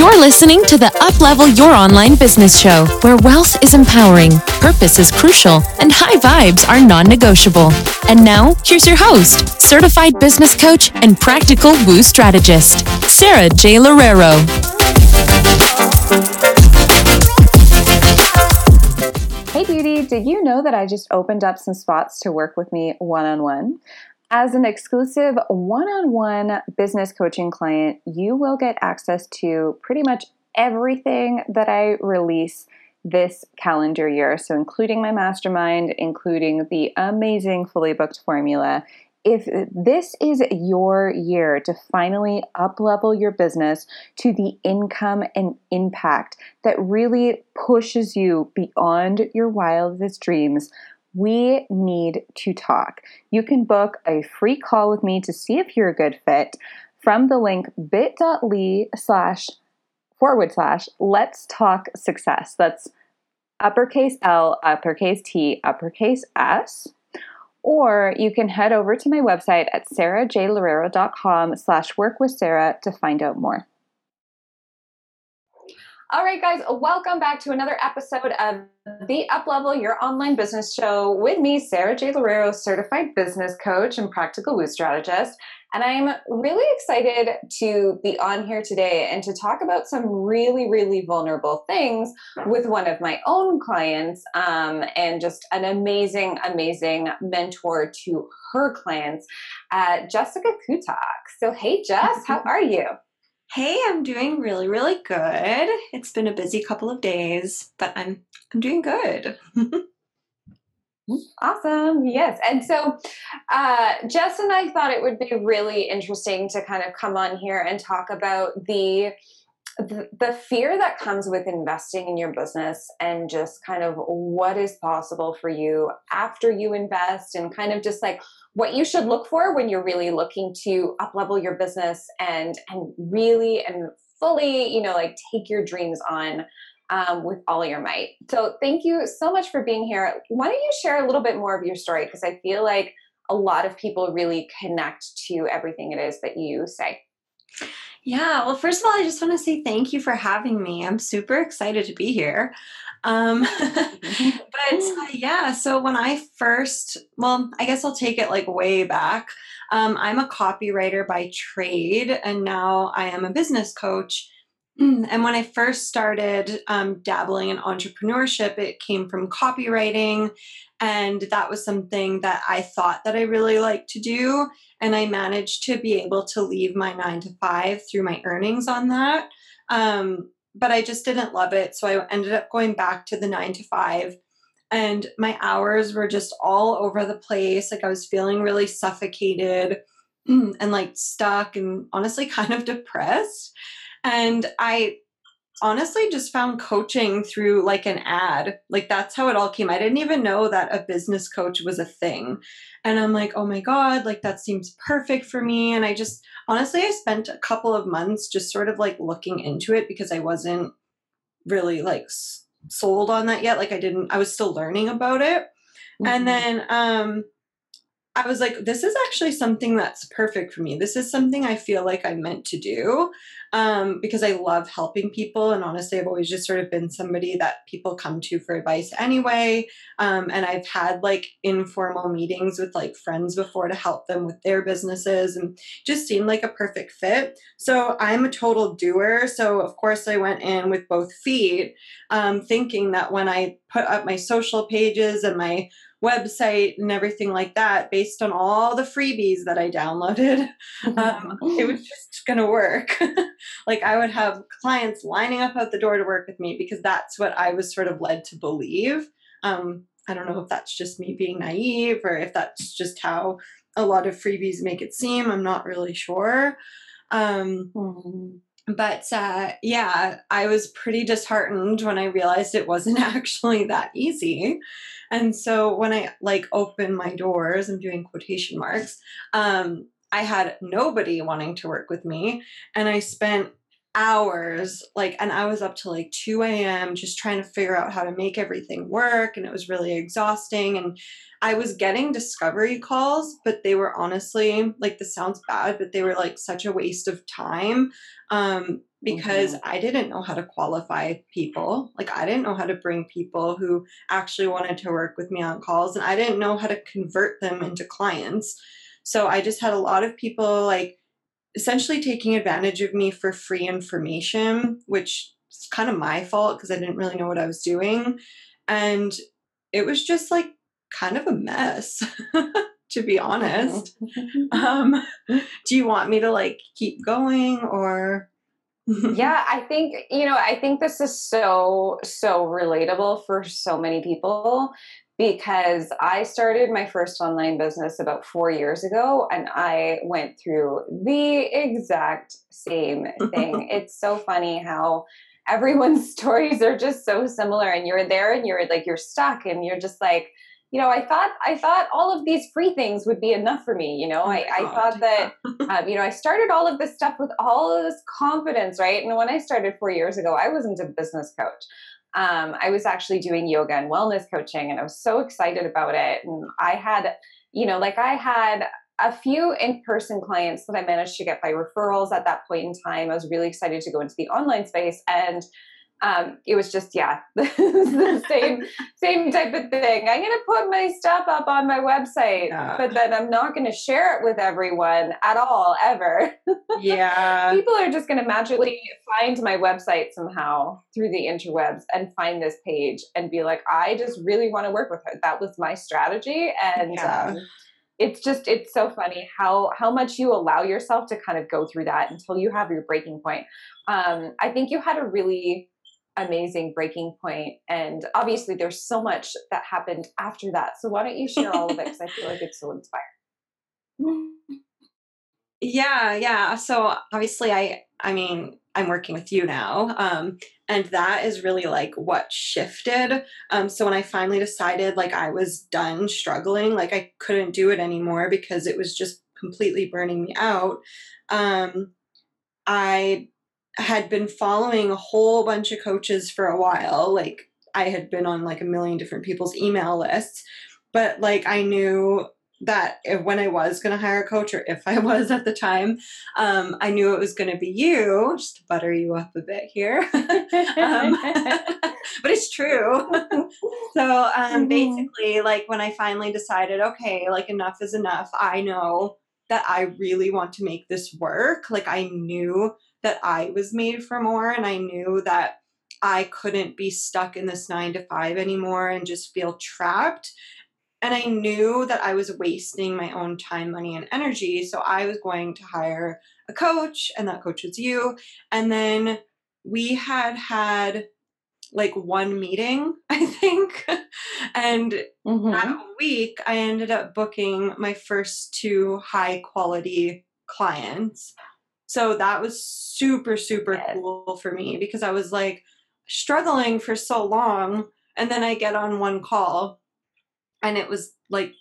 You're listening to the Uplevel Your Online Business Show, where wealth is empowering, purpose is crucial, and high vibes are non negotiable. And now, here's your host, certified business coach and practical woo strategist, Sara J. Loureiro. Hey, beauty, did you know that I just opened up some spots to work with me one on one? As an exclusive one on one business coaching client, you will get access to pretty much everything that I release this calendar year. So, including my mastermind, including the amazing fully booked formula. If this is your year to finally uplevel your business to the income and impact that really pushes you beyond your wildest dreams, we need to talk. You can book a free call with me to see if you're a good fit from the link bit.ly slash forward slash let's talk success. That's uppercase L, uppercase T, uppercase S. Or you can head over to my website at sarajloureiro.com slash work with Sara to find out more. All right, guys, welcome back to another episode of the Uplevel Your Online Business Show with me, Sara J. Loureiro, certified business coach and practical woo strategist. And I'm really excited to be on here today and to talk about some really, really vulnerable things with one of my own clients um, and just an amazing, amazing mentor to her clients, uh, Jessica Kutok. So, hey, Jess, how are you? Hey, I'm doing really, really good. It's been a busy couple of days, but I'm I'm doing good. awesome. Yes. And so uh, Jess and I thought it would be really interesting to kind of come on here and talk about the the, fear that comes with investing in your business and just kind of what is possible for you after you invest and kind of just like what you should look for when you're really looking to up level your business and and really and fully you know like take your dreams on um, with all your might. So thank you so much for being here. Why don't you share a little bit more of your story? Because i feel like a lot of people really connect to everything it is that you say yeah, well, first of all, I just want to say thank you for having me. I'm super excited to be here. Um, but uh, yeah, so when I first, well, I guess I'll take it like way back. Um, I'm a copywriter by trade, and now I am a business coach. And when I first started um, dabbling in entrepreneurship, it came from copywriting, and that was something that I thought that I really liked to do. And I managed to be able to leave my nine to five through my earnings on that. Um, but I just didn't love it. So I ended up going back to the nine to five. And my hours were just all over the place. Like I was feeling really suffocated and like stuck and honestly kind of depressed. And I honestly just found coaching through like an ad. Like that's how it all came. I didn't even know that a business coach was a thing. And I'm like, oh my God, like that seems perfect for me. And I just honestly, I spent a couple of months just sort of like looking into it because I wasn't really like sold on that yet. Like I didn't, I was still learning about it. Mm-hmm. And then, um, I was like, this is actually something that's perfect for me. This is something I feel like I'm meant to do um, because I love helping people. And honestly, I've always just sort of been somebody that people come to for advice anyway. Um, and I've had like informal meetings with like friends before to help them with their businesses and just seemed like a perfect fit. So I'm a total doer. So, of course, I went in with both feet, um, thinking that when I put up my social pages and my website and everything like that based on all the freebies that I downloaded. Um, it was just going to work. like I would have clients lining up out the door to work with me because that's what I was sort of led to believe. Um, I don't know if that's just me being naive or if that's just how a lot of freebies make it seem. I'm not really sure. Um, mm-hmm but uh, yeah, I was pretty disheartened when I realized it wasn't actually that easy. And so when I like opened my doors, I'm doing quotation marks, um, I had nobody wanting to work with me. And I spent hours like and i was up to like 2 a.m just trying to figure out how to make everything work and it was really exhausting and i was getting discovery calls but they were honestly like this sounds bad but they were like such a waste of time um because mm-hmm. i didn't know how to qualify people like i didn't know how to bring people who actually wanted to work with me on calls and i didn't know how to convert them into clients so i just had a lot of people like essentially taking advantage of me for free information, which is kind of my fault because I didn't really know what I was doing. And it was just like kind of a mess, to be honest. um, do you want me to like keep going or? yeah, I think, you know, I think this is so, so relatable for so many people because I started my first online business about four years ago and I went through the exact same thing. it's so funny how everyone's stories are just so similar and you're there and you're like, you're stuck and you're just like, you know, I thought I thought all of these free things would be enough for me. You know, oh I, I thought that, um, you know, I started all of this stuff with all of this confidence, right? And when I started four years ago, I wasn't a business coach um, I was actually doing yoga and wellness coaching, and I was so excited about it. And I had, you know, like I had a few in person clients that I managed to get by referrals at that point in time. I was really excited to go into the online space. And um, it was just yeah the same same type of thing. I'm going to put my stuff up on my website yeah. but then i'm not going to share it with everyone at all ever. Yeah. People are just going to magically find my website somehow through the interwebs and find this page and be like i just really want to work with her. That was my strategy and yeah. um, it's just it's so funny how how much you allow yourself to kind of go through that until you have your breaking point. Um, i think you had a really amazing breaking point and obviously there's so much that happened after that. So why don't you share all of it? Because i feel like it's so inspiring. Yeah yeah. So obviously i i mean i'm working with you now um, and that is really like what shifted. Um, so when i finally decided like i was done struggling like i couldn't do it anymore because it was just completely burning me out um, i had been following a whole bunch of coaches for a while. Like I had been on like a million different people's email lists, but like I knew that if, when I was going to hire a coach, or if I was at the time, um, I knew it was going to be you, just to butter you up a bit here. um, but it's true. so um, mm-hmm. basically, like when I finally decided, okay, like enough is enough, I know that I really want to make this work. Like I knew that I was made for more and I knew that I couldn't be stuck in this nine to five anymore and just feel trapped. And I knew that I was wasting my own time, money, and energy. So I was going to hire a coach, and that coach was you. And then we had had like one meeting, I think. and mm-hmm. that week, I ended up booking my first two high quality clients. So that was super, super yeah. cool for me because I was like struggling for so long. And then I get on one call and it was like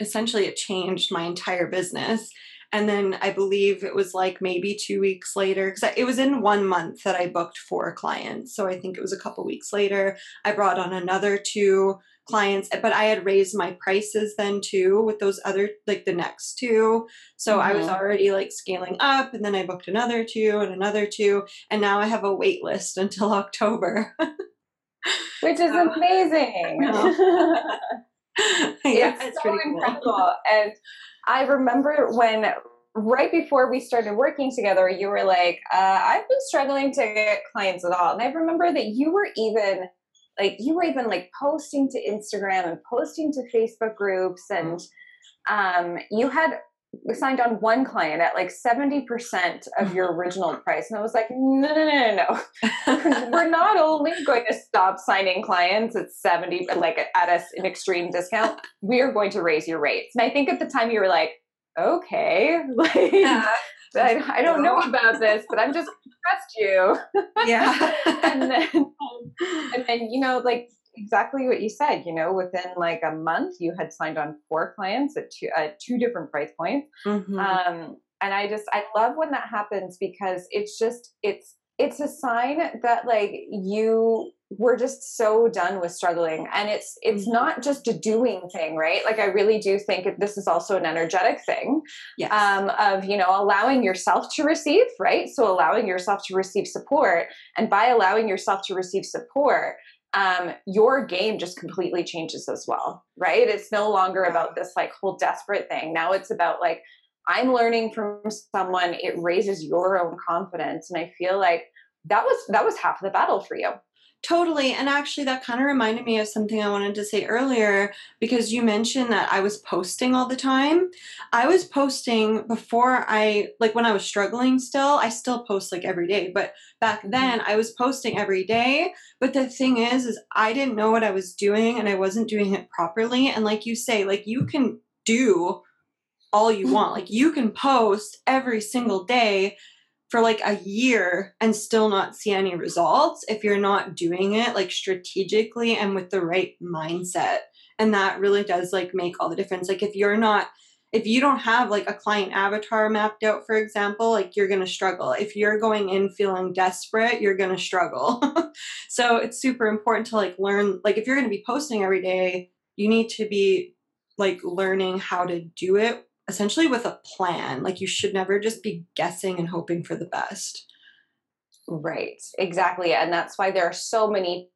essentially it changed my entire business. And then I believe it was like maybe two weeks later, because it was in one month that I booked four clients. So I think it was a couple weeks later, I brought on another two clients but i had raised my prices then too with those other like the next two so mm-hmm. i was mm-hmm. already like scaling up and then i booked another two and another two and now i have a wait list until october which is so, amazing yeah it's, it's so incredible cool. and i remember when right before we started working together you were like uh, i've been struggling to get clients at all. And i remember that you were even like you were even like posting to Instagram and posting to Facebook groups and um, you had signed on one client at like 70% of your original price. And I was like, no, no, no, no, We're not only going to stop signing clients at 70, like at a, an extreme discount, we are going to raise your rates. And I think at the time you were like, okay, like, yeah. I, I don't know about this, but I'm just trust you. Yeah. and then, um, and then, you know, like exactly what you said, you know, within like a month, you had signed on four clients at two, at two different price points. Mm-hmm. Um, and I just, I love when that happens because it's just, it's, it's a sign that like you we're just so done with struggling and it's it's mm-hmm. not just a doing thing right like i really do think this is also an energetic thing yes. um, of you know allowing yourself to receive right so allowing yourself to receive support and by allowing yourself to receive support um, your game just completely changes as well right? It's no longer about this like whole desperate thing. Now it's about like i'm learning from someone. It raises your own confidence. And i feel like that was that was half the battle for you Totally. And actually, that kind of reminded me of something I wanted to say earlier because you mentioned that I was posting all the time. I was posting before I, like when I was struggling still, I still post like every day. But back mm-hmm. then, I was posting every day. But the thing is, is I didn't know what I was doing and I wasn't doing it properly. And like you say, like you can do all you want, like you can post every single day for like a year and still not see any results if you're not doing it like strategically and with the right mindset. And that really does like make all the difference. Like if you're not if you don't have like a client avatar mapped out for example like you're going to struggle if you're going in feeling desperate you're going to struggle so it's super important to like learn like if you're going to be posting every day you need to be like learning how to do it essentially with a plan. Like you should never just be guessing and hoping for the best. Right, exactly. And that's why there are so many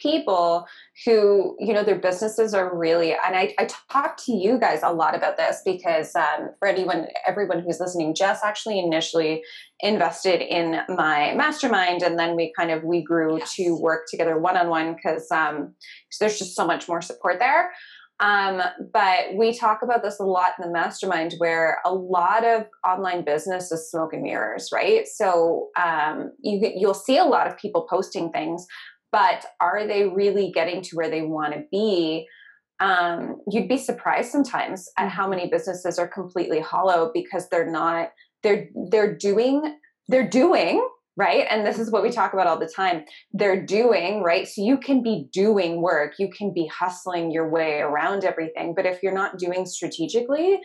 people who, you know, their businesses are really, and I, I talk to you guys a lot about this because um, for anyone, everyone who's listening, Jess actually initially invested in my mastermind and then we kind of, we grew yes. to work together one-on-one because um, there's just so much more support there. Um, but we talk about this a lot in the mastermind where a lot of online business is smoke and mirrors, right? So um, you, you'll see a lot of people posting things, but are they really getting to where they want to be? Um, you'd be surprised sometimes at how many businesses are completely hollow because they're not they're they're doing they're doing right? And this is what we talk about all the time. They're doing, right? So you can be doing work, you can be hustling your way around everything. But if you're not doing strategically,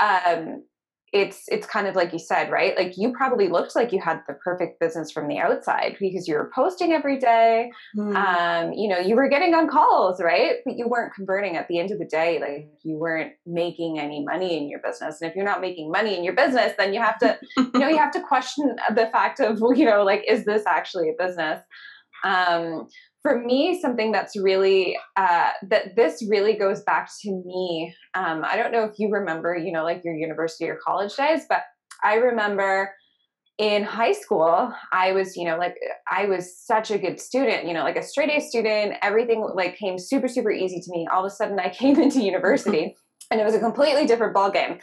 um, it's it's kind of like you said right? Like you probably looked like you had the perfect business from the outside because you were posting every day. Mm. um, you know you were getting on calls right? But you weren't converting at the end of the day like you weren't making any money in your business. And if you're not making money in your business then you have to you know you have to question the fact of you know like is this actually a business? Um, for me, something that's really uh, that this really goes back to me. Um, I don't know if you remember, you know, like your university or college days, but I remember in high school, I was, you know, like I was such a good student, you know, like a straight A student. Everything like came super, super easy to me. All of a sudden, I came into university, and it was a completely different ballgame.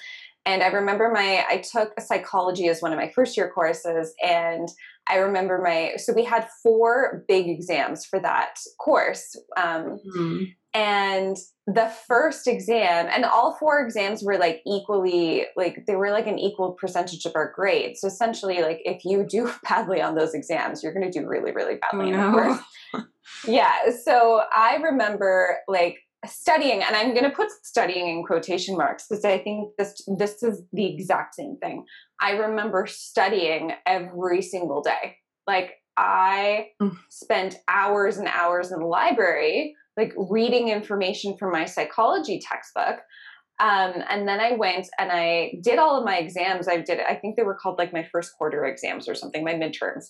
And I remember my, I took psychology as one of my first year courses, and I remember my, so we had four big exams for that course. Um, mm-hmm. And the first exam, and all four exams were like equally, like they were like an equal percentage of our grade. So essentially, like if you do badly on those exams, you're going to do really, really badly oh, no. in the course. yeah. So I remember like studying and i'm going to put studying in quotation marks because i think this this is the exact same thing i remember studying every single day like i mm. spent hours and hours in the library like reading information from my psychology textbook um, and then I went and I did all of my exams. I did, I think they were called like my first quarter exams or something, my midterms.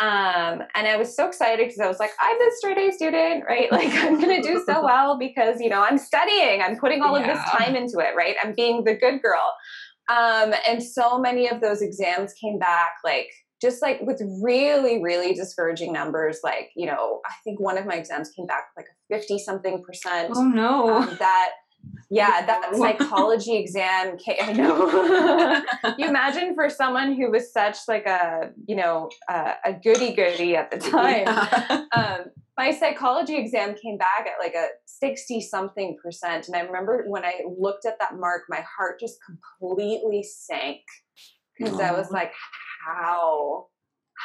Um, and I was so excited because I was like, I'm a straight A student, right? Like I'm gonna do so well because you know I'm studying, I'm putting all yeah. of this time into it, right? I'm being the good girl. Um, and so many of those exams came back like just like with really, really discouraging numbers. Like, you know, I think one of my exams came back like a 50 something percent. Oh no. Um, that yeah, that psychology exam. I know. you imagine for someone who was such like a you know uh, a goody goody at the time. Yeah. Um, my psychology exam came back at like a sixty something percent, and I remember when I looked at that mark, my heart just completely sank because I was like, how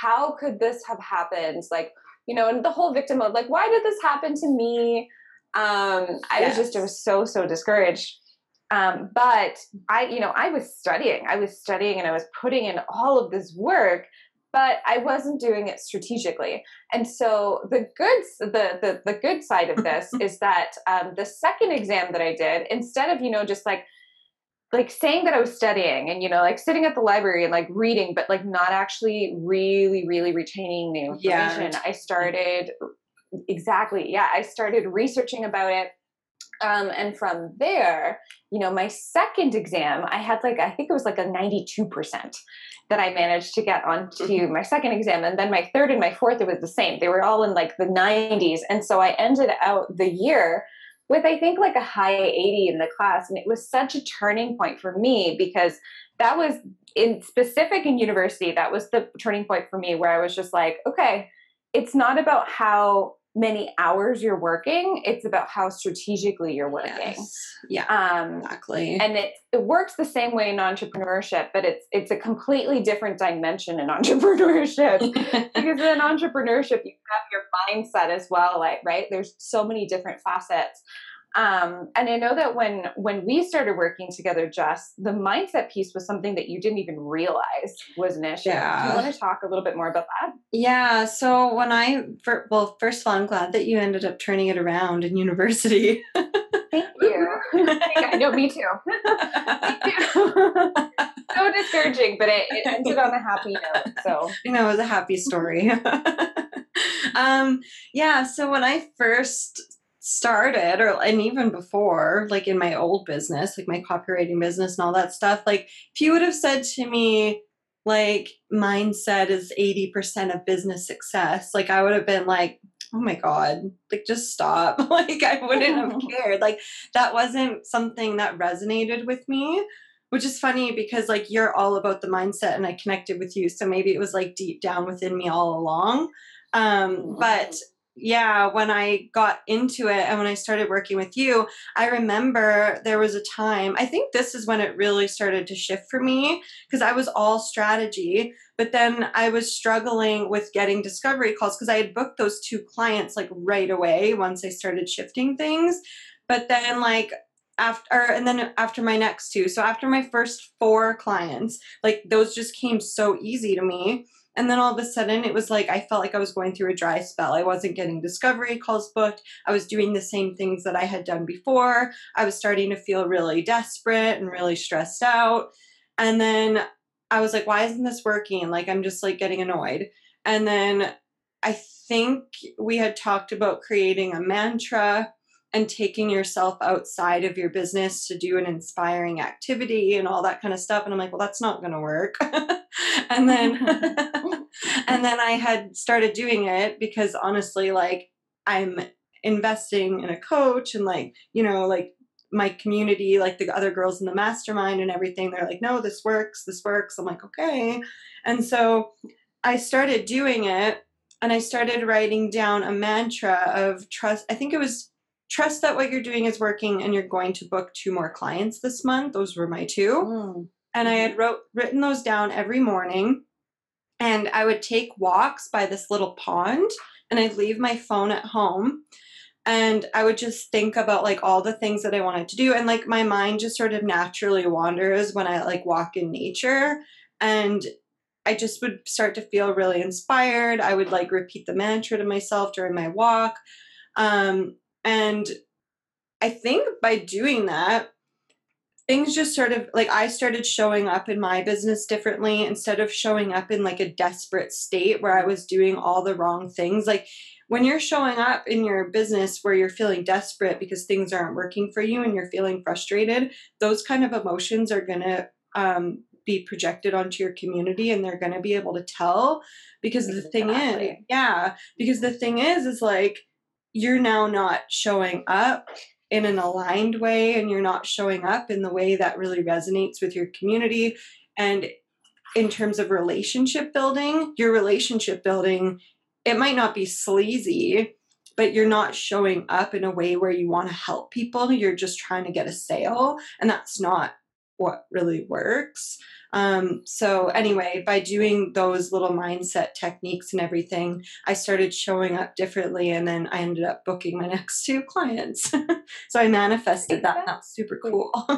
how could this have happened? Like you know, and the whole victim mode. Like, why did this happen to me? Um, I yes. was just, I was so, so discouraged. Um, but I, you know, I was studying, I was studying and I was putting in all of this work. But I wasn't doing it strategically. And so the good the the, the good side of this is that um, the second exam that I did, instead of you know just like like saying that I was studying and you know like sitting at the library and like reading, but like not actually really really retaining new information, yeah. I started exactly yeah I started researching about it. Um, and from there, you know, my second exam, I had like, I think it was like a 92% that I managed to get onto mm-hmm. my second exam. And then my third and my fourth, it was the same. They were all in like the 90s. And so I ended out the year with, I think, like a high 80 in the class. And it was such a turning point for me because that was in specific in university, that was the turning point for me where I was just like, okay, it's not about how many hours you're working it's about how strategically you're working. Yes. yeah um, exactly. and it, it works the same way in entrepreneurship but it's it's a completely different dimension in entrepreneurship. Because in entrepreneurship you have your mindset as well like right? There's so many different facets um, and I know that when when we started working together, Jess, the mindset piece was something that you didn't even realize was an issue. Yeah. Do you want to talk a little bit more about that? Yeah. So when I, for, well, first of all, I'm glad that you ended up turning it around in university. Thank you. I know, me too. so discouraging, but it, it ended on a happy note. So you know, it was a happy story. um, yeah. So when I first started or and even before like in my old business like my copywriting business and all that stuff like if you would have said to me like mindset is 80% of business success like i would have been like oh my god like just stop. Like i wouldn't have cared. Like that wasn't something that resonated with me which is funny because like you're all about the mindset and i connected with you so maybe it was like deep down within me all along. Um but yeah, when I got into it and when I started working with you, I remember there was a time, I think this is when it really started to shift for me because I was all strategy, but then I was struggling with getting discovery calls because I had booked those two clients like right away once I started shifting things. But then, like, after and then after my next two so after my first four clients like those just came so easy to me and then all of a sudden, it was like I felt like I was going through a dry spell. I wasn't getting discovery calls booked. I was doing the same things that I had done before. I was starting to feel really desperate and really stressed out. And then I was like, why isn't this working? Like, I'm just like getting annoyed. And then I think we had talked about creating a mantra and taking yourself outside of your business to do an inspiring activity and all that kind of stuff. And I'm like, well, that's not going to work. and then and then I had started doing it because honestly like I'm investing in a coach and like you know like my community like the other girls in the mastermind and everything they're like no this works this works I'm like okay and so I started doing it and I started writing down a mantra of trust I think it was trust that what you're doing is working and you're going to book two more clients this month those were my two mm and I had mm-hmm. wrote written those down every morning. And I would take walks by this little pond, and I'd leave my phone at home. And I would just think about like all the things that I wanted to do. And like my mind just sort of naturally wanders when I like walk in nature. And I just would start to feel really inspired. I would like repeat the mantra to myself during my walk. Um, and I think by doing that, things just sort of like I started showing up in my business differently instead of showing up in like a desperate state where I was doing all the wrong things. Like when you're showing up in your business where you're feeling desperate because things aren't working for you and you're feeling frustrated, those kind of emotions are going to um, be projected onto your community and they're going to be able to tell because the thing is, yeah, because the thing is, is like you're now not showing up in an aligned way and you're not showing up in the way that really resonates with your community. And in terms of relationship building your relationship building it might not be sleazy but you're not showing up in a way where you want to help people. You're just trying to get a sale and that's not what really works um, so anyway, by doing those little mindset techniques and everything, I started showing up differently, and then I ended up booking my next two clients. so I manifested that. That's super cool.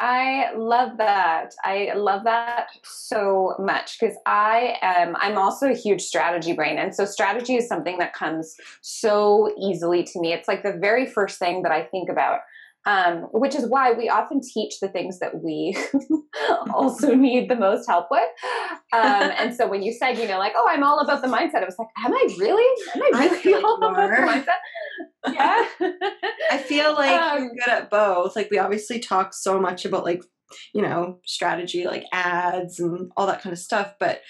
I love that. I love that so much because I am I'm also a huge strategy brain and so strategy is something that comes so easily to me. It's like the very first thing that I think about um, which is why we often teach the things that we also need the most help with. Um, and so when you said, you know, like, oh, I'm all about the mindset, I was like, am I really? Am I really I all about the mindset? Yeah. I feel like um, you're good at both. Like we obviously talk so much about like, you know, strategy, like ads and all that kind of stuff, but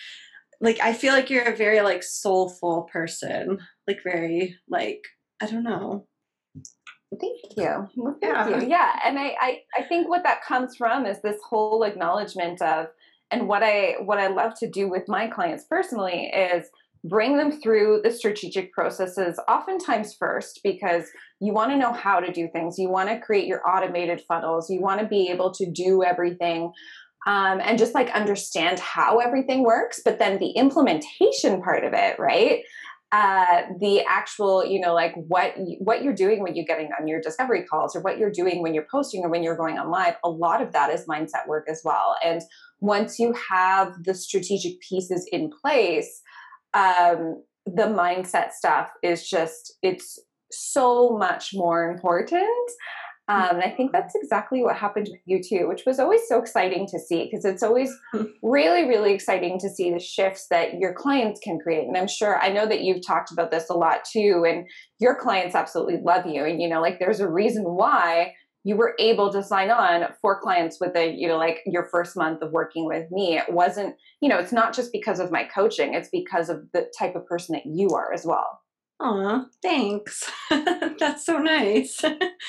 like I feel like you're a very like soulful person, like very like I don't know Thank you. Well, thank yeah. you. Yeah. And I, I, I think what that comes from is this whole acknowledgement of, and what I what I love to do with my clients personally is bring them through the strategic processes oftentimes first because you want to know how to do things you want to create your automated funnels you want to be able to do everything um, and just like understand how everything works but then the implementation part of it right uh, the actual, you know, like what what you're doing when you're getting on your discovery calls, or what you're doing when you're posting, or when you're going on live. A lot of that is mindset work as well. And once you have the strategic pieces in place, um, the mindset stuff is just it's so much more important um, and I think that's exactly what happened with you too, which was always so exciting to see because it's always really, really exciting to see the shifts that your clients can create. And I'm sure I know that you've talked about this a lot too, and your clients absolutely love you. And you know, like there's a reason why you were able to sign on for clients with a, you know, like your first month of working with me. It wasn't, you know, it's not just because of my coaching, it's because of the type of person that you are as well. Aw, thanks. That's so nice.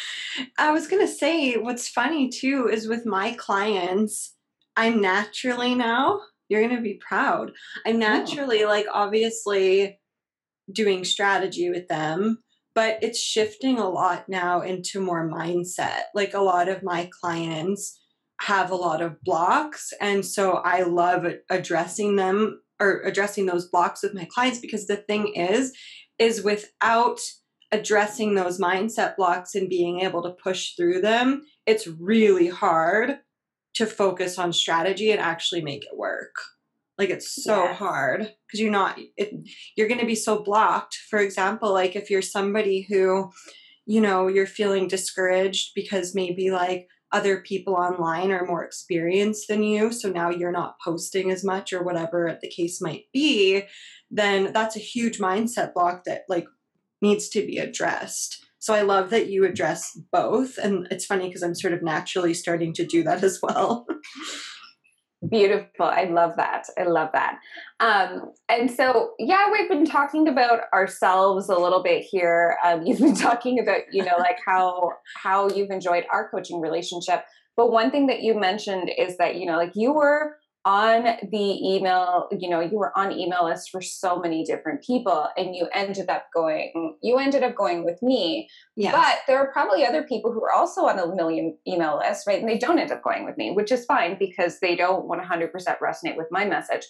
I was going to say, what's funny too is with my clients, I'm naturally now, you're going to be proud. I'm oh. naturally, oh. like, obviously doing strategy with them, but it's shifting a lot now into more mindset. Like, a lot of my clients have a lot of blocks. And so I love addressing them or addressing those blocks with my clients because the thing is, is without addressing those mindset blocks and being able to push through them, it's really hard to focus on strategy and actually make it work. Like it's so yes. hard because you're not it, you're going to be so blocked. For example, like if you're somebody who you know, you're feeling discouraged because maybe like other people online are more experienced than you, so now you're not posting as much or whatever the case might be, then that's a huge mindset block that like needs to be addressed. So I love that you address both. And it's funny because I'm sort of naturally starting to do that as well. Beautiful. I love that. I love that. Um, and so, yeah, we've been talking about ourselves a little bit here. Um, you've been talking about, you know, like how how you've enjoyed our coaching relationship. But one thing that you mentioned is that, you know, like you were on the email, you know, you were on email lists for so many different people and you ended up going, you ended up going with me. Yes. But there are probably other people who are also on a million email lists, right? And they don't end up going with me, which is fine because they don't 100% resonate with my message.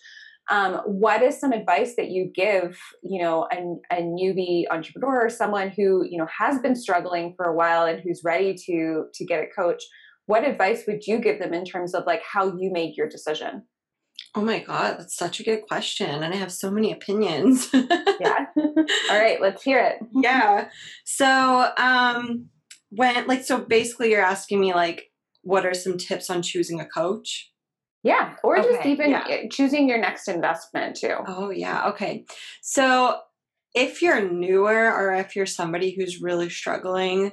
Um, what is some advice that you give, you know, a, a newbie entrepreneur or someone who, you know, has been struggling for a while and who's ready to to get a coach? What advice would you give them in terms of like how you made your decision? Oh my God, that's such a good question. And I have so many opinions. yeah. All right, let's hear it. yeah. So, um, when, like, so basically you're asking me, like, what are some tips on choosing a coach? Yeah. Or okay, just even yeah. choosing your next investment too. Oh, yeah. Okay. So, if you're newer or if you're somebody who's really struggling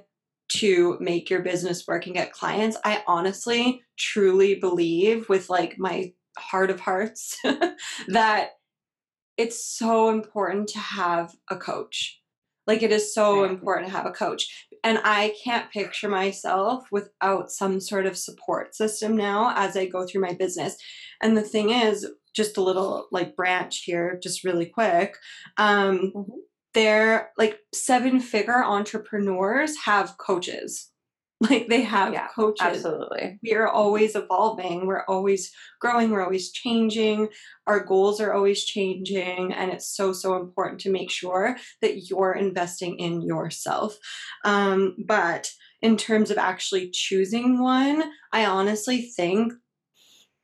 to make your business work and get clients, I honestly truly believe with like my heart of hearts that it's so important to have a coach. Like it is so important to have a coach. And I can't picture myself without some sort of support system now as I go through my business. And the thing is, just a little like branch here, just really quick. Um, mm-hmm they're like seven figure entrepreneurs have coaches Like they have Yeah, coaches. Absolutely. We are always evolving. We're always growing. We're always changing. Our goals are always changing. And it's so, so important to make sure that you're investing in yourself. Um, but in terms of actually choosing one, I honestly think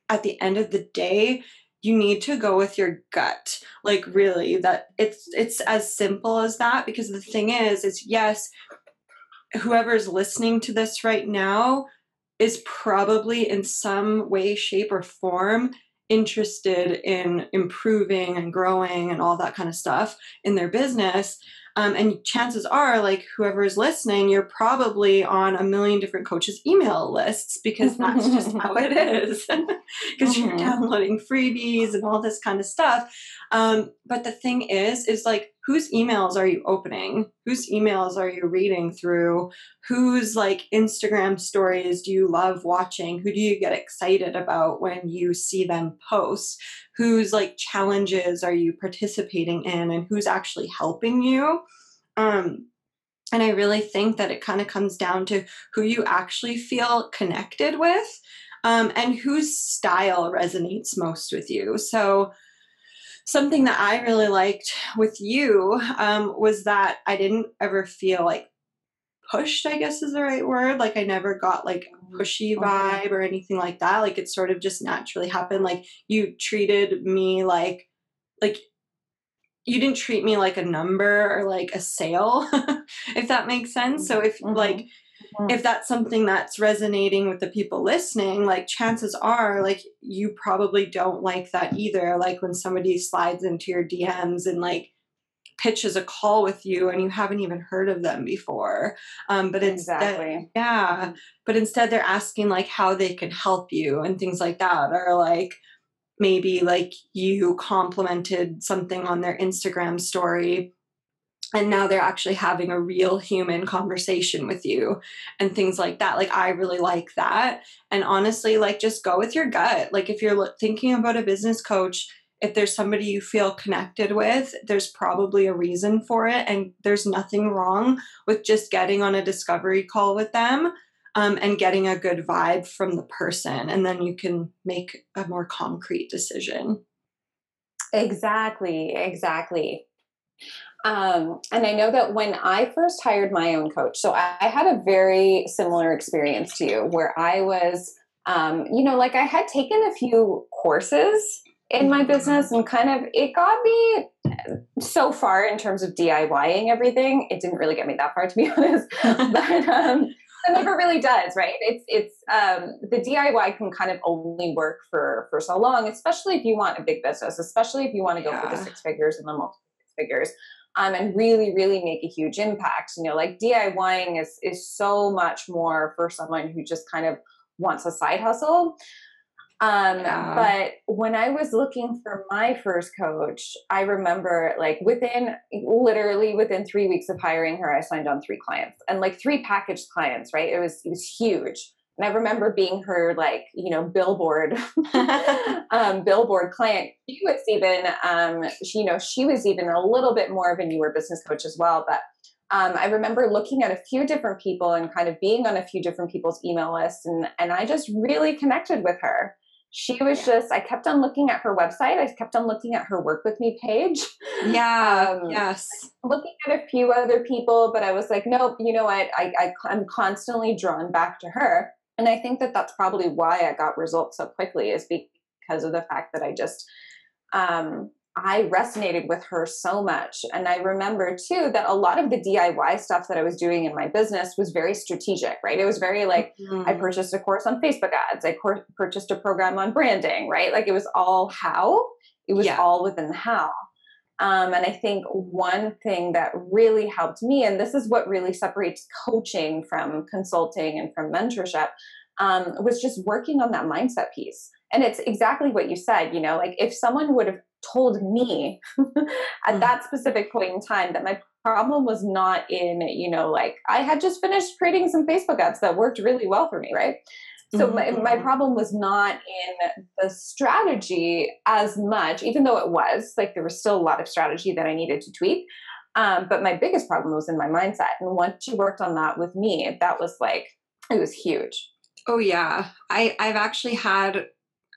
at the end of the day, you need to go with your gut. Like really that it's it's as simple as that because the thing is is yes whoever's listening to this right now is probably in some way shape or form interested in improving and growing and all that kind of stuff in their business um, and chances are, like whoever is listening, you're probably on a million different coaches' email lists because that's just how it is. Because mm-hmm. you're downloading freebies and all this kind of stuff. Um, but the thing is, is like whose emails are you opening? Whose emails are you reading through? Whose like Instagram stories do you love watching? Who do you get excited about when you see them post? whose like challenges are you participating in and who's actually helping you um, and i really think that it kind of comes down to who you actually feel connected with um, and whose style resonates most with you so something that i really liked with you um, was that i didn't ever feel like pushed i guess is the right word like i never got like a pushy vibe or anything like that like it sort of just naturally happened like you treated me like like you didn't treat me like a number or like a sale if that makes sense so if mm-hmm. like mm-hmm. if that's something that's resonating with the people listening like chances are like you probably don't like that either like when somebody slides into your dms and like pitches a call with you and you haven't even heard of them before. Um, but exactly. instead, yeah, but instead they're asking like how they can help you and things like that, or like maybe like you complimented something on their Instagram story and now they're actually having a real human conversation with you and things like that like i really like that and honestly like just go with your gut like if you're thinking about a business coach if there's somebody you feel connected with, there's probably a reason for it. And there's nothing wrong with just getting on a discovery call with them um, and getting a good vibe from the person. And then you can make a more concrete decision. Exactly, exactly. Um, and I know that when I first hired my own coach, so I, I had a very similar experience to you where I was, um, you know, like I had taken a few courses in my business and kind of it got me so far in terms of DIYing everything. It didn't really get me that far to be honest. but um it never really does, right? It's it's um the DIY can kind of only work for for so long, especially if you want a big business, especially if you want to go yeah. for the six figures and the multiple six figures. Um, and really, really make a huge impact. You know, like DIYing is is so much more for someone who just kind of wants a side hustle. Um, yeah. But when I was looking for my first coach, I remember like within literally within three weeks of hiring her, I signed on three clients and like three packaged clients. Right? It was it was huge. And I remember being her like you know billboard um, billboard client. She was even um, she, you know she was even a little bit more of a newer business coach as well, but. Um, I remember looking at a few different people and kind of being on a few different people's email lists, and and I just really connected with her she was yeah. just i kept on looking at her website i kept on looking at her work with me page yeah um, yes looking at a few other people but i was like nope you know what I, I i'm constantly drawn back to her and i think that that's probably why i got results so quickly is because of the fact that i just um I resonated with her so much. And I remember too that a lot of the DIY stuff that I was doing in my business was very strategic, right? It was very like mm-hmm. I purchased a course on Facebook ads, I cor- purchased a program on branding, right? Like it was all how, it was yeah. all within the how. Um, and I think one thing that really helped me, and this is what really separates coaching from consulting and from mentorship, um, was just working on that mindset piece. And it's exactly what you said, you know, like if someone would have told me at mm. that specific point in time that my problem was not in, you know, like I had just finished creating some Facebook ads that worked really well for me, right? So mm-hmm. my, my mm-hmm. problem was not in the strategy as much, even though it was like there was still a lot of strategy that I needed to tweak. Um, but my biggest problem was in my mindset. And once she worked on that with me, that was like it was huge. Oh yeah. I I've actually had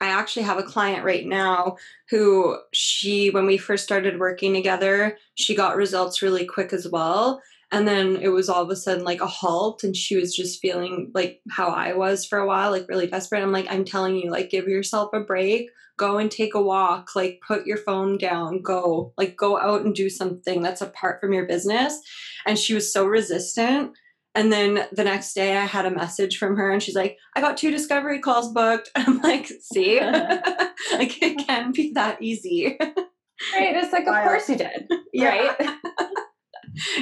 I actually have a client right now who she when we first started working together, she got results really quick as well. And then it was all of a sudden like a halt and she was just feeling like how I was for a while, like really desperate. I'm like I'm telling you like give yourself a break, go and take a walk, like put your phone down, go, like go out and do something that's apart from your business. And she was so resistant and then the next day I had a message from her and she's like, I got two discovery calls booked. I'm like, see? like it can be that easy. Right. It's like, of course you did. Yeah. Right.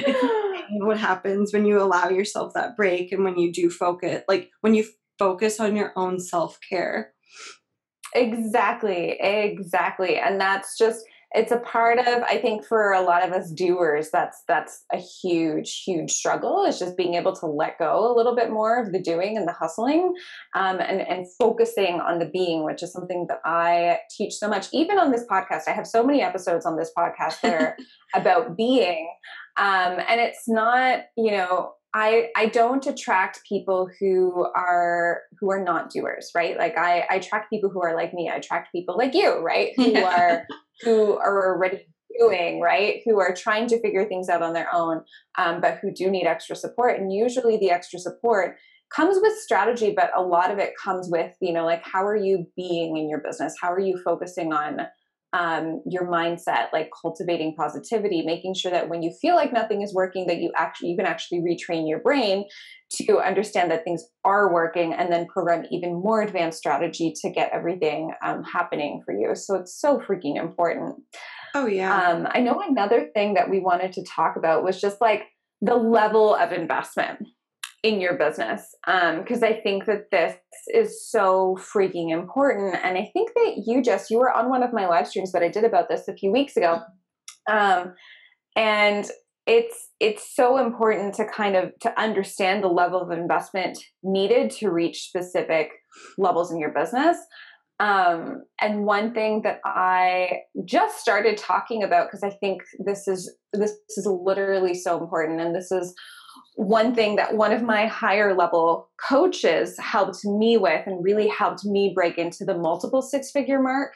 what happens when you allow yourself that break and when you do focus like when you focus on your own self-care. Exactly. Exactly. And that's just it's a part of i think for a lot of us doers that's that's a huge huge struggle is just being able to let go a little bit more of the doing and the hustling um, and and focusing on the being which is something that i teach so much even on this podcast i have so many episodes on this podcast that are about being um, and it's not you know I I don't attract people who are who are not doers, right? Like I I attract people who are like me. I attract people like you, right? Who are who are already doing, right? Who are trying to figure things out on their own, um, but who do need extra support. And usually the extra support comes with strategy, but a lot of it comes with, you know, like how are you being in your business? How are you focusing on um, your mindset, like cultivating positivity, making sure that when you feel like nothing is working, that you actually you can actually retrain your brain to understand that things are working, and then program even more advanced strategy to get everything um, happening for you. So it's so freaking important. Oh yeah. Um, I know another thing that we wanted to talk about was just like the level of investment in your business because um, I think that this is so freaking important. And I think that you just you were on one of my live streams that I did about this a few weeks ago, um, and it's it's so important to kind of to understand the level of investment needed to reach specific levels in your business. Um, and one thing that I just started talking about because I think this is this is literally so important, and this is one thing that one of my higher level coaches helped me with and really helped me break into the multiple six figure mark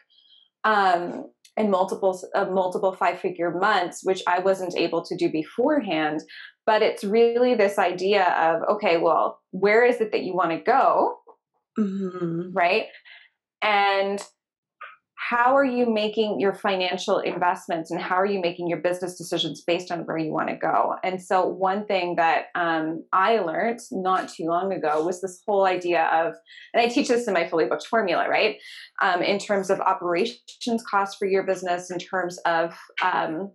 um, and multiple uh, multiple five figure months which i wasn't able to do beforehand. But it's really this idea of okay well where is it that you want to go? Mm-hmm. right? And how are you making your financial investments and how are you making your business decisions based on where you want to go? And so one thing that um, i learned not too long ago was this whole idea of and i teach this in my fully booked formula right? Um, in terms of operations costs for your business in terms of um,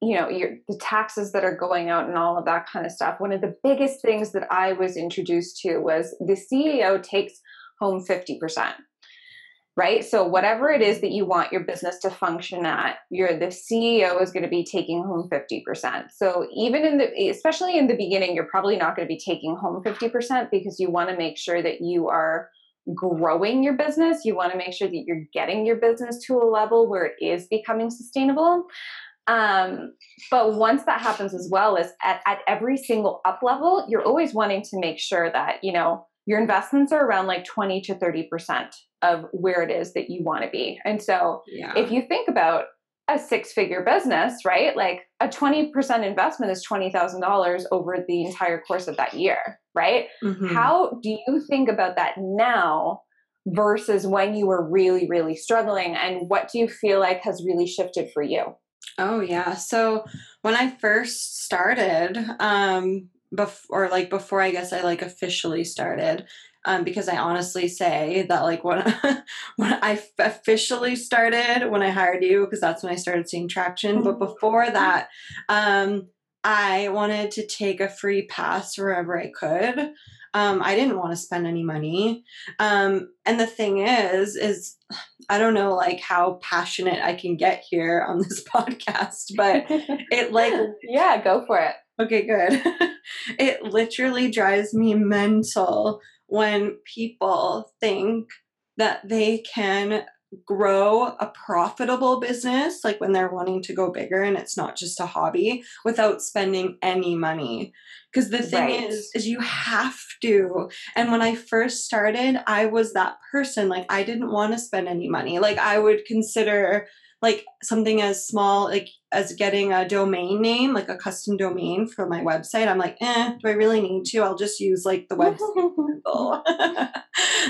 you know your the taxes that are going out and all of that kind of stuff. One of the biggest things that i was introduced to was the ceo takes home 50% right? So whatever it is that you want your business to function at, you're the CEO is going to be taking home 50%. So even in the especially in the beginning, you're probably not going to be taking home 50% because you want to make sure that you are growing your business. You want to make sure that you're getting your business to a level where it is becoming sustainable. Um, but once that happens as well as at, at every single up level, you're always wanting to make sure that, you know, your investments are around like 20 to 30% of where it is that you want to be. And so yeah. if you think about a six figure business, right? Like a 20% investment is $20,000 over the entire course of that year, right? Mm-hmm. How do you think about that now versus when you were really, really struggling? And what do you feel like has really shifted for you? Oh, yeah. So when I first started, um, before like before I guess I like officially started, um, because I honestly say that like when when I officially started when I hired you because that's when I started seeing traction. But mm-hmm. before that, um, I wanted to take a free pass wherever I could. Um, I didn't want to spend any money. Um, and the thing is, is I don't know like how passionate I can get here on this podcast, but it like yeah, go for it. Okay, good. it literally drives me mental when people think that they can grow a profitable business, like when they're wanting to go bigger and it's not just a hobby, without spending any money. Because the thing right. is, is you have to. And when I first started, I was that person. Like I didn't want to spend any money. Like I would consider like something as small like as getting a domain name, like a custom domain for my website. I'm like, eh, do I really need to? I'll just use like the website.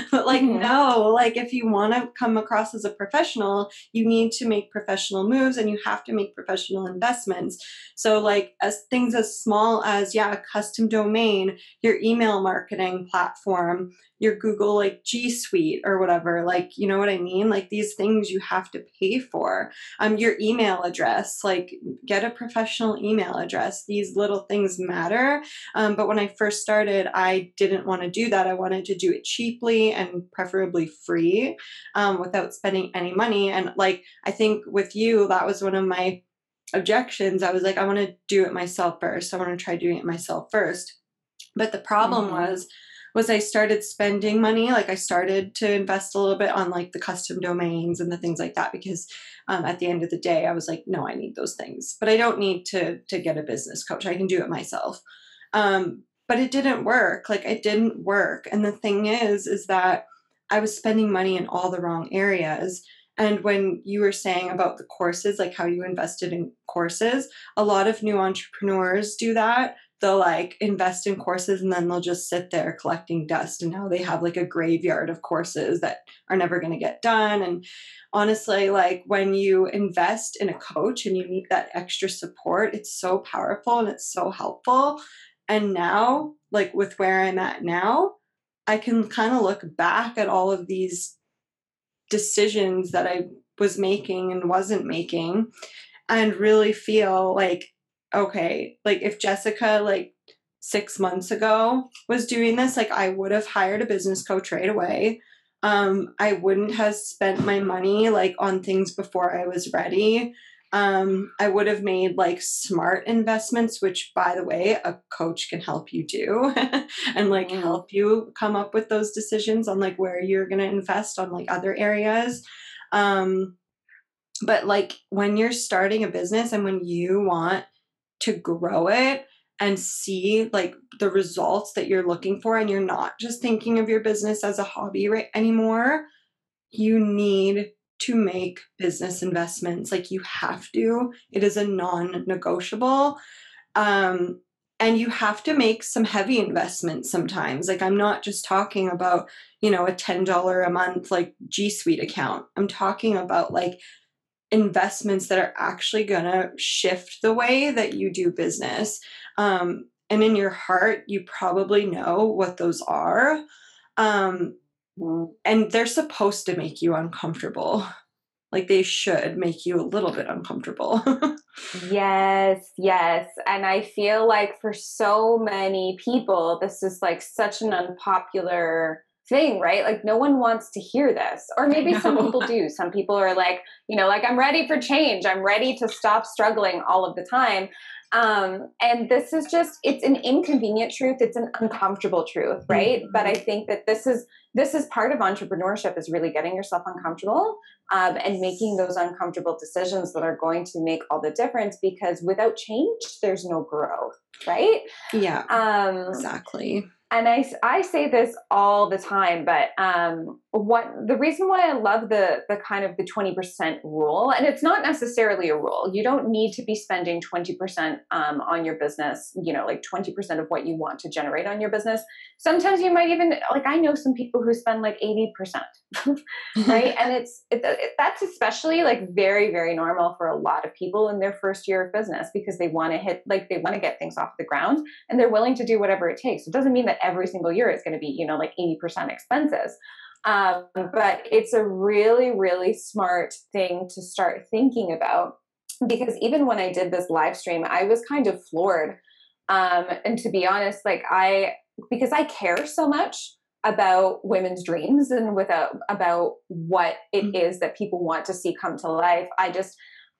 but like, mm-hmm. no, like if you want to come across as a professional, you need to make professional moves and you have to make professional investments. So like as things as small as, yeah, a custom domain, your email marketing platform, your Google like G Suite or whatever, like, you know what I mean? Like these things you have to pay for. Um, your email address, like get a professional email address. These little things matter. Um, but when I first started, I didn't want to do that. I wanted to do it cheaply and preferably free um, without spending any money. And like, I think with you, that was one of my objections. I was like, I want to do it myself first. I want to try doing it myself first. But the problem mm-hmm. was, was I started spending money. Like I started to invest a little bit on like the custom domains and the things like that because um, at the end of the day, I was like, no, I need those things, but I don't need to to get a business coach. I can do it myself. Um, but it didn't work. Like it didn't work. And the thing is, is that I was spending money in all the wrong areas. And when you were saying about the courses, like how you invested in courses, a lot of new entrepreneurs do that they'll like invest in courses and then they'll just sit there collecting dust and now they have like a graveyard of courses that are never going to get done. And honestly like when you invest in a coach and you need that extra support it's so powerful and it's so helpful. And now like with where i'm at now i can kind of look back at all of these decisions that i was making and wasn't making and really feel like okay, like if Jessica like six months ago was doing this, like I would have hired a business coach right away. Um, I wouldn't have spent my money like on things before I was ready. Um, I would have made like smart investments, which by the way, a coach can help you do and like mm. help you come up with those decisions on like where you're gonna invest on like other areas. Um, but like when you're starting a business and when you want to grow it and see like the results that you're looking for and you're not just thinking of your business as a hobby right anymore. You need to make business investments like you have to. It is a non-negotiable um and you have to make some heavy investments sometimes. Like i'm not just talking about you know a $10 a month like g suite account. I'm talking about like investments that are actually going to shift the way that you do business. Um, and in your heart, you probably know what those are. Um, and they're supposed to make you uncomfortable. Like they should make you a little bit uncomfortable. yes, yes. And I feel like for so many people, this is like such an unpopular thing, right? Like no one wants to hear this. Or maybe some people do. Some people are like, you know, like I'm ready for change. I'm ready to stop struggling all of the time. Um, and this is just it's an inconvenient truth, it's an uncomfortable truth, right? Mm-hmm. But I think that this is this is part of entrepreneurship is really getting yourself uncomfortable um, and making those uncomfortable decisions that are going to make all the difference because without change there's no growth right yeah um, exactly and I, I say this all the time, but um, what the reason why I love the the kind of the twenty percent rule, and it's not necessarily a rule. You don't need to be spending twenty percent um, on your business. You know, like twenty percent of what you want to generate on your business. Sometimes you might even like I know some people who spend like eighty percent, right? and it's it, that's especially like very very normal for a lot of people in their first year of business because they want to hit like they want to get things off the ground and they're willing to do whatever it takes. It doesn't mean that every single year is going to be, you know, like 80% expenses. Um, but it's a really, really smart thing to start thinking about because even when I did this live stream, I was kind of floored. Um, and to be honest, like I, because I care so much about women's dreams and without about what it mm-hmm. is that people want to see come to life, I just,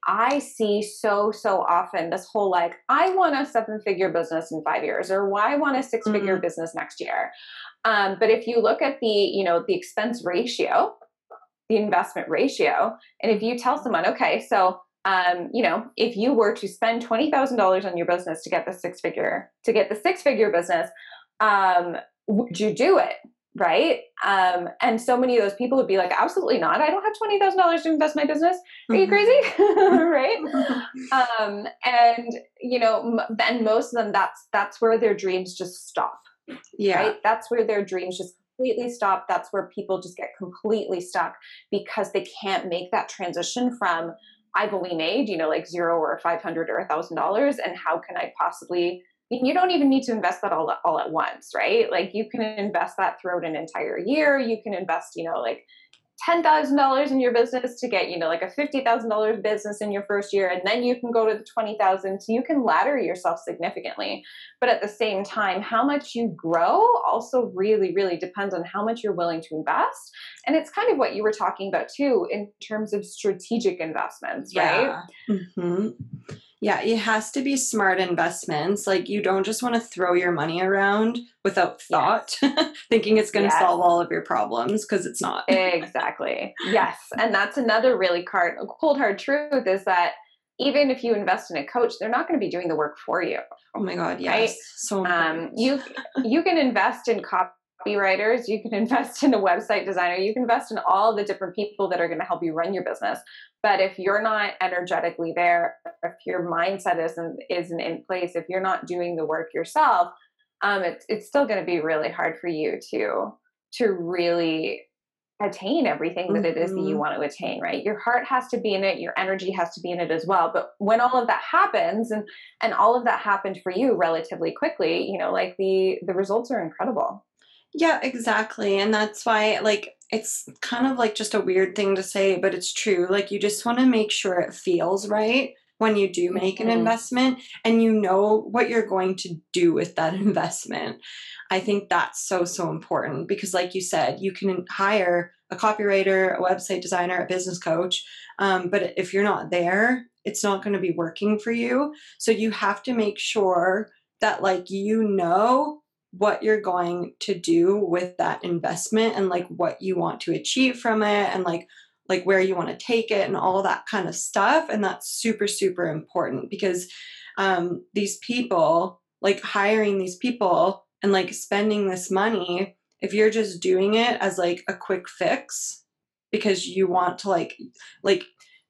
I see so, so often this whole like, I want a seven figure business in five years, or why I want a six figure mm-hmm. business next year. Um, but if you look at the, you know, the expense ratio the investment ratio. And if you tell someone, okay, so um, you know, if you were to spend twenty thousand dollars on your business to get the six figure to get the six figure business, um, would you do it? Right? Um, and so many of those people would be like, absolutely not. I don't have twenty thousand dollars to invest my business. Are you crazy? right? um, and you know, and most of them, that's that's where their dreams just stop. Yeah. Right? That's where their dreams just completely stop. That's where people just get completely stuck because they can't make that transition from I've only made, you know, like zero or 500 or a thousand dollars. And how can I possibly, you don't even need to invest that all, all at once, right? Like you can invest that throughout an entire year. You can invest, you know, like $10,000 in your business to get, you know, like a $50,000 business in your first year, and then you can go to the 20,000. So you can ladder yourself significantly. But at the same time, how much you grow also really, really depends on how much you're willing to invest. And it's kind of what you were talking about too, in terms of strategic investments, right? Yeah. Mm-hmm. Yeah, it has to be smart investments. Like you don't just want to throw your money around without thought, yes. thinking it's going to yes. solve all of your problems because it's not. exactly. Yes, and that's another really hard, cold hard truth is that even if you invest in a coach, they're not going to be doing the work for you. Oh my god, yes. Right? So um, you you can invest in copy copywriters, you can invest in a website designer, you can invest in all the different people that are going to help you run your business. But if you're not energetically there, if your mindset isn't isn't in place, if you're not doing the work yourself, um, it's it's still going to be really hard for you to to really attain everything that it is that you mm-hmm. want to attain right your heart has to be in it your energy has to be in it as well but when all of that happens and and all of that happened for you relatively quickly you know like the the results are incredible yeah, exactly. And that's why, like, it's kind of like just a weird thing to say, but it's true. Like, you just want to make sure it feels right when you do make an mm-hmm. investment and you know what you're going to do with that investment. I think that's so, so important because, like you said, you can hire a copywriter, a website designer, a business coach. Um, but if you're not there, it's not going to be working for you. So you have to make sure that, like, you know what you're going to do with that investment and like what you want to achieve from it and like like where you want to take it and all that kind of stuff and that's super super important because um these people like hiring these people and like spending this money if you're just doing it as like a quick fix because you want to like like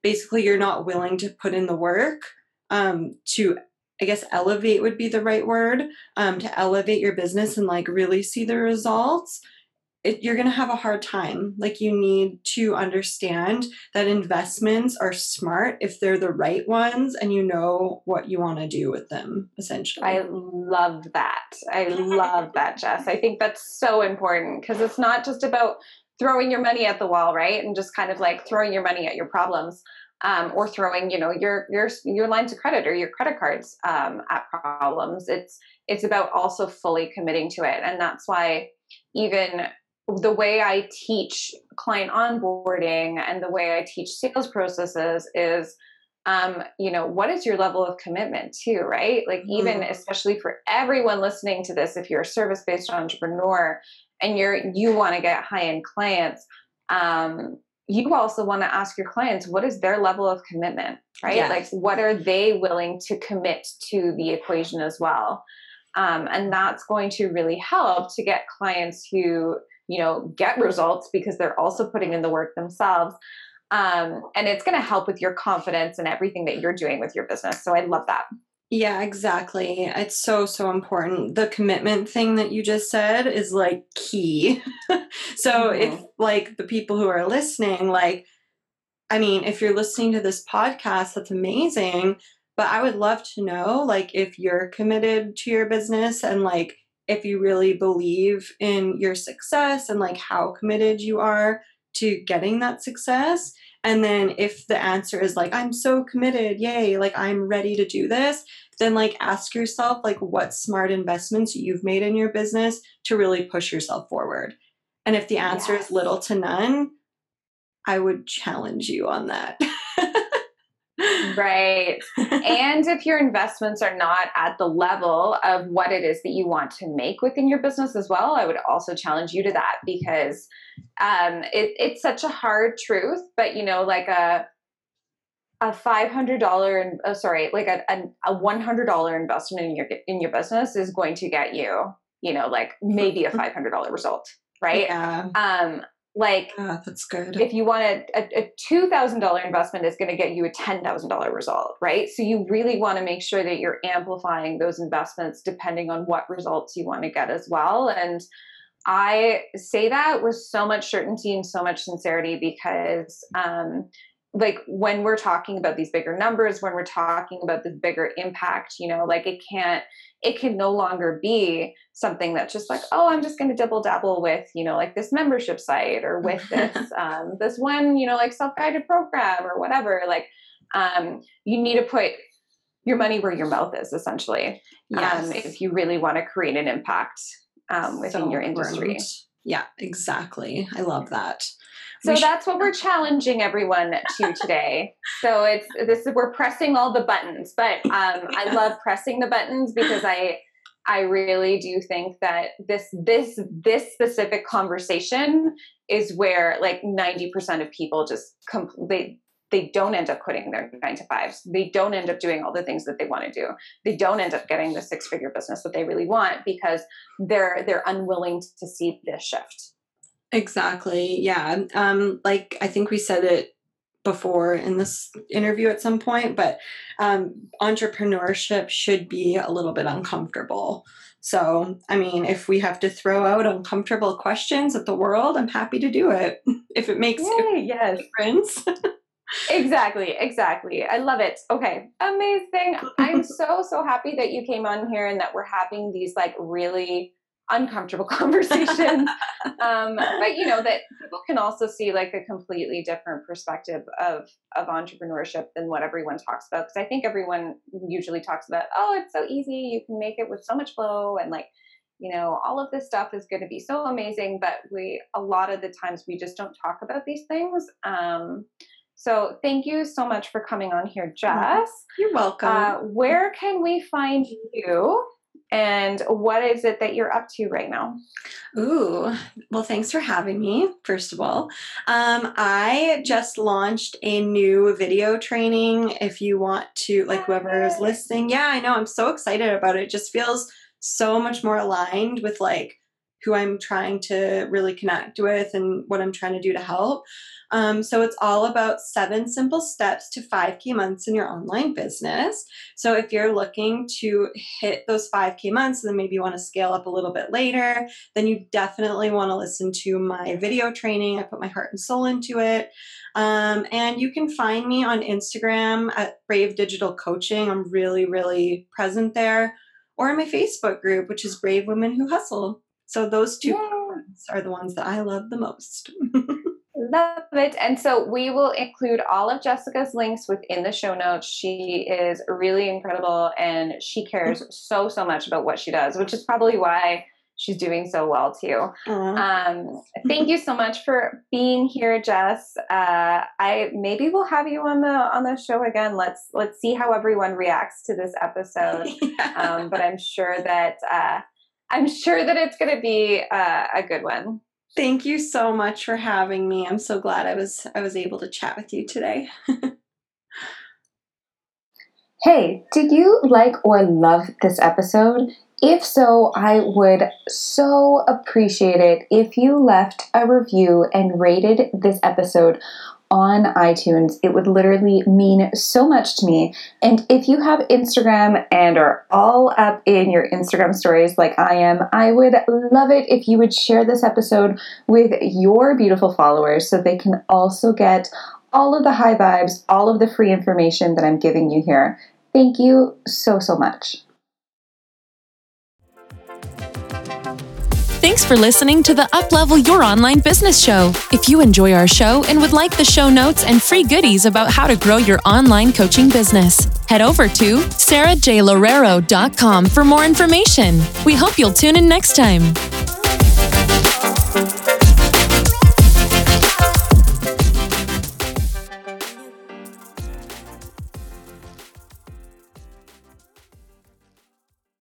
basically you're not willing to put in the work um to I guess elevate would be the right word um, to elevate your business and like really see the results. It, you're going to have a hard time. Like, you need to understand that investments are smart if they're the right ones and you know what you want to do with them, essentially. I love that. I love that, Jess. I think that's so important because it's not just about throwing your money at the wall, right? And just kind of like throwing your money at your problems um, or throwing you know your your your lines of credit or your credit cards um, at problems. It's it's about also fully committing to it. And that's why even the way i teach client onboarding and the way i teach sales processes is um, you know what is your level of commitment too right? Like even mm-hmm. especially for everyone listening to this if you're a service-based entrepreneur and you're you want to get high-end clients um, you also want to ask your clients what is their level of commitment right? Yes. like what are they willing to commit to the equation as well? Um, and that's going to really help to get clients who you know get results because they're also putting in the work themselves. Um, and it's going to help with your confidence and everything that you're doing with your business. So i love that yeah, exactly. It's so, so important. The commitment thing that you just said is like key. so, mm-hmm. if like the people who are listening, like, I mean, if you're listening to this podcast, that's amazing. But I would love to know, like, if you're committed to your business and like if you really believe in your success and like how committed you are to getting that success. And then if the answer is like, I'm so committed, yay, like I'm ready to do this, then like ask yourself like what smart investments you've made in your business to really push yourself forward. And if the answer yes. is little to none, I would challenge you on that. right. and if your investments are not at the level of what it is that you want to make within your business as well, I would also challenge you to that because um, it, it's such a hard truth. But you know, like a a five hundred dollar and uh, sorry, like a, a, a one hundred dollar investment in your in your business is going to get you, you know, like maybe a five hundred dollar result, right? Yeah. Um, like oh, that's good. If you want a, a, a two thousand dollar investment, is going to get you a ten thousand dollar result, right? So you really want to make sure that you're amplifying those investments depending on what results you want to get as well. And I say that with so much certainty and so much sincerity because um, like when we're talking about these bigger numbers when we're talking about this bigger impact you know like it can't it can no longer be something that's just like oh i'm just going to double dabble with you know like this membership site or with this um, this one you know like self-guided program or whatever like um, you need to put your money where your mouth is essentially um, yes. um, if you really want to create an impact um, within so your industry. Yeah exactly. I love that so that's what we're challenging everyone to today. so it's this we're pressing all the buttons, but um, I love pressing the buttons because I I really do think that this this this specific conversation is where like 90% of people just com- they they don't end up quitting their nine to fives. They don't end up doing all the things that they want to do. They don't end up getting the six figure business that they really want because they're they're unwilling to see this shift. Exactly. Yeah. Um, like I think we said it before in this interview at some point, but um, entrepreneurship should be a little bit uncomfortable. So, I mean, if we have to throw out uncomfortable questions at the world, I'm happy to do it if it makes Yay, yes. difference. exactly, exactly. I love it. Okay, amazing. I'm so so happy that you came on here and that we're having these like really uncomfortable conversation um, but you know that people can also see like a completely different perspective of of entrepreneurship than what everyone talks about because i think everyone usually talks about oh it's so easy you can make it with so much flow and like you know all of this stuff is going to be so amazing but we a lot of the times we just don't talk about these things um, so thank you so much for coming on here jess. You're welcome. Uh, where can we find you and what is it that you're up to right now? Ooh, well, thanks for having me, first of all. Um, I just launched a new video training. If you want to, like, whoever is listening, yeah, I know, I'm so excited about it. it just feels so much more aligned with like who I'm trying to really connect with and what I'm trying to do to help. Um, so it's all about seven simple steps to 5K months in your online business. So if you're looking to hit those 5K months and then maybe you want to scale up a little bit later, then you definitely want to listen to my video training. I put my heart and soul into it. Um, and you can find me on Instagram at Brave Digital Coaching. I'm really, really present there. Or in my Facebook group, which is Brave Women Who Hustle. So those two are the ones that I love the most. Love it. And so we will include all of Jessica's links within the show notes. She is really incredible and she cares so, so much about what she does, which is probably why she's doing so well too. Um, thank you so much for being here, Jess. Uh, I maybe we'll have you on the on the show again. Let's let's see how everyone reacts to this episode. yeah. um, but I'm sure that uh, I'm sure that it's going to be uh, a good one. Thank you so much for having me. I'm so glad I was I was able to chat with you today. hey, did you like or love this episode? If so, I would so appreciate it if you left a review and rated this episode on iTunes. It would literally mean so much to me. And if you have Instagram and are all up in your Instagram stories like I am, I would love it if you would share this episode with your beautiful followers so they can also get all of the high vibes, all of the free information that I'm giving you here. Thank you so, so much. Thanks for listening to the Uplevel Your Online Business Show. If you enjoy our show and would like the show notes and free goodies about how to grow your online coaching business, head over to sarajloureiro.com for more information. We hope you'll tune in next time.